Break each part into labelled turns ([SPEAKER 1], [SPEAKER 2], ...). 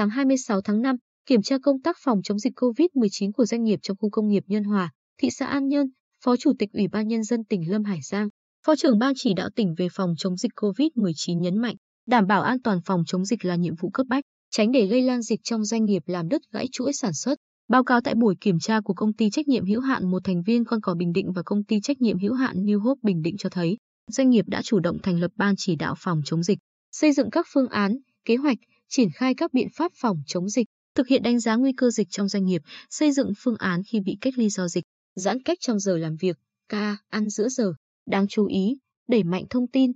[SPEAKER 1] sáng 26 tháng 5, kiểm tra công tác phòng chống dịch COVID-19 của doanh nghiệp trong khu công nghiệp Nhân Hòa, thị xã An Nhơn, Phó Chủ tịch Ủy ban Nhân dân tỉnh Lâm Hải Giang, Phó trưởng Ban chỉ đạo tỉnh về phòng chống dịch COVID-19 nhấn mạnh, đảm bảo an toàn phòng chống dịch là nhiệm vụ cấp bách, tránh để lây lan dịch trong doanh nghiệp làm đứt gãy chuỗi sản xuất. Báo cáo tại buổi kiểm tra của công ty trách nhiệm hữu hạn một thành viên con cò Bình Định và công ty trách nhiệm hữu hạn New Hope Bình Định cho thấy, doanh nghiệp đã chủ động thành lập ban chỉ đạo phòng chống dịch, xây dựng các phương án, kế hoạch, triển khai các biện pháp phòng chống dịch, thực hiện đánh giá nguy cơ dịch trong doanh nghiệp, xây dựng phương án khi bị cách ly do dịch, giãn cách trong giờ làm việc, ca, ăn giữa giờ. Đáng chú ý, đẩy mạnh thông tin,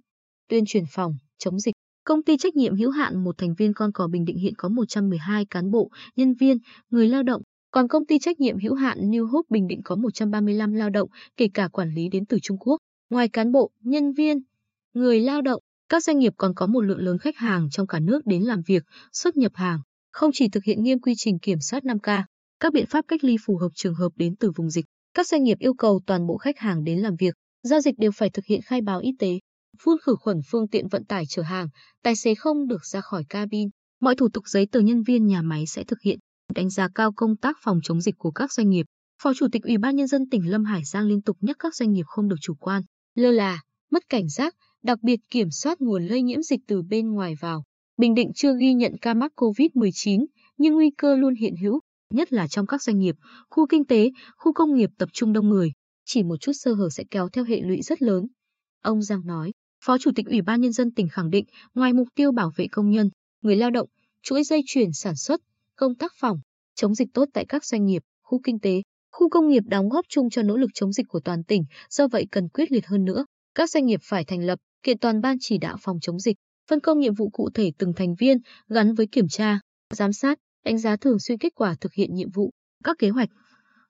[SPEAKER 1] tuyên truyền phòng, chống dịch. Công ty trách nhiệm hữu hạn một thành viên con cò Bình Định hiện có 112 cán bộ, nhân viên, người lao động, còn công ty trách nhiệm hữu hạn New Hope Bình Định có 135 lao động, kể cả quản lý đến từ Trung Quốc. Ngoài cán bộ, nhân viên, người lao động, các doanh nghiệp còn có một lượng lớn khách hàng trong cả nước đến làm việc, xuất nhập hàng, không chỉ thực hiện nghiêm quy trình kiểm soát 5K, các biện pháp cách ly phù hợp trường hợp đến từ vùng dịch. Các doanh nghiệp yêu cầu toàn bộ khách hàng đến làm việc, giao dịch đều phải thực hiện khai báo y tế, phun khử khuẩn phương tiện vận tải chở hàng, tài xế không được ra khỏi cabin. Mọi thủ tục giấy tờ nhân viên nhà máy sẽ thực hiện, đánh giá cao công tác phòng chống dịch của các doanh nghiệp. Phó Chủ tịch Ủy ban Nhân dân tỉnh Lâm Hải Giang liên tục nhắc các doanh nghiệp không được chủ quan, lơ là, mất cảnh giác, đặc biệt kiểm soát nguồn lây nhiễm dịch từ bên ngoài vào. Bình Định chưa ghi nhận ca mắc COVID-19, nhưng nguy cơ luôn hiện hữu, nhất là trong các doanh nghiệp, khu kinh tế, khu công nghiệp tập trung đông người. Chỉ một chút sơ hở sẽ kéo theo hệ lụy rất lớn. Ông Giang nói, Phó Chủ tịch Ủy ban Nhân dân tỉnh khẳng định, ngoài mục tiêu bảo vệ công nhân, người lao động, chuỗi dây chuyển sản xuất, công tác phòng, chống dịch tốt tại các doanh nghiệp, khu kinh tế, khu công nghiệp đóng góp chung cho nỗ lực chống dịch của toàn tỉnh, do vậy cần quyết liệt hơn nữa. Các doanh nghiệp phải thành lập, kiện toàn ban chỉ đạo phòng chống dịch, phân công nhiệm vụ cụ thể từng thành viên gắn với kiểm tra, giám sát, đánh giá thường xuyên kết quả thực hiện nhiệm vụ, các kế hoạch,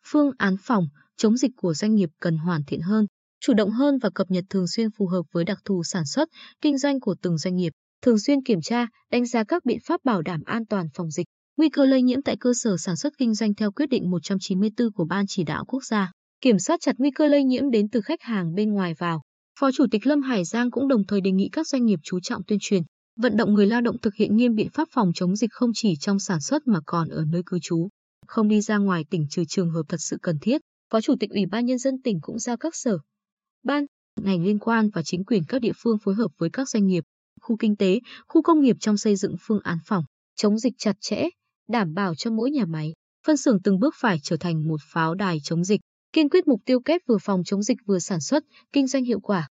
[SPEAKER 1] phương án phòng chống dịch của doanh nghiệp cần hoàn thiện hơn, chủ động hơn và cập nhật thường xuyên phù hợp với đặc thù sản xuất, kinh doanh của từng doanh nghiệp, thường xuyên kiểm tra, đánh giá các biện pháp bảo đảm an toàn phòng dịch, nguy cơ lây nhiễm tại cơ sở sản xuất kinh doanh theo quyết định 194 của Ban chỉ đạo quốc gia, kiểm soát chặt nguy cơ lây nhiễm đến từ khách hàng bên ngoài vào. Phó Chủ tịch Lâm Hải Giang cũng đồng thời đề nghị các doanh nghiệp chú trọng tuyên truyền, vận động người lao động thực hiện nghiêm biện pháp phòng chống dịch không chỉ trong sản xuất mà còn ở nơi cư trú, không đi ra ngoài tỉnh trừ trường hợp thật sự cần thiết. Phó Chủ tịch Ủy ban Nhân dân tỉnh cũng giao các sở, ban, ngành liên quan và chính quyền các địa phương phối hợp với các doanh nghiệp, khu kinh tế, khu công nghiệp trong xây dựng phương án phòng, chống dịch chặt chẽ, đảm bảo cho mỗi nhà máy, phân xưởng từng bước phải trở thành một pháo đài chống dịch, kiên quyết mục tiêu kép vừa phòng chống dịch vừa sản xuất, kinh doanh hiệu quả.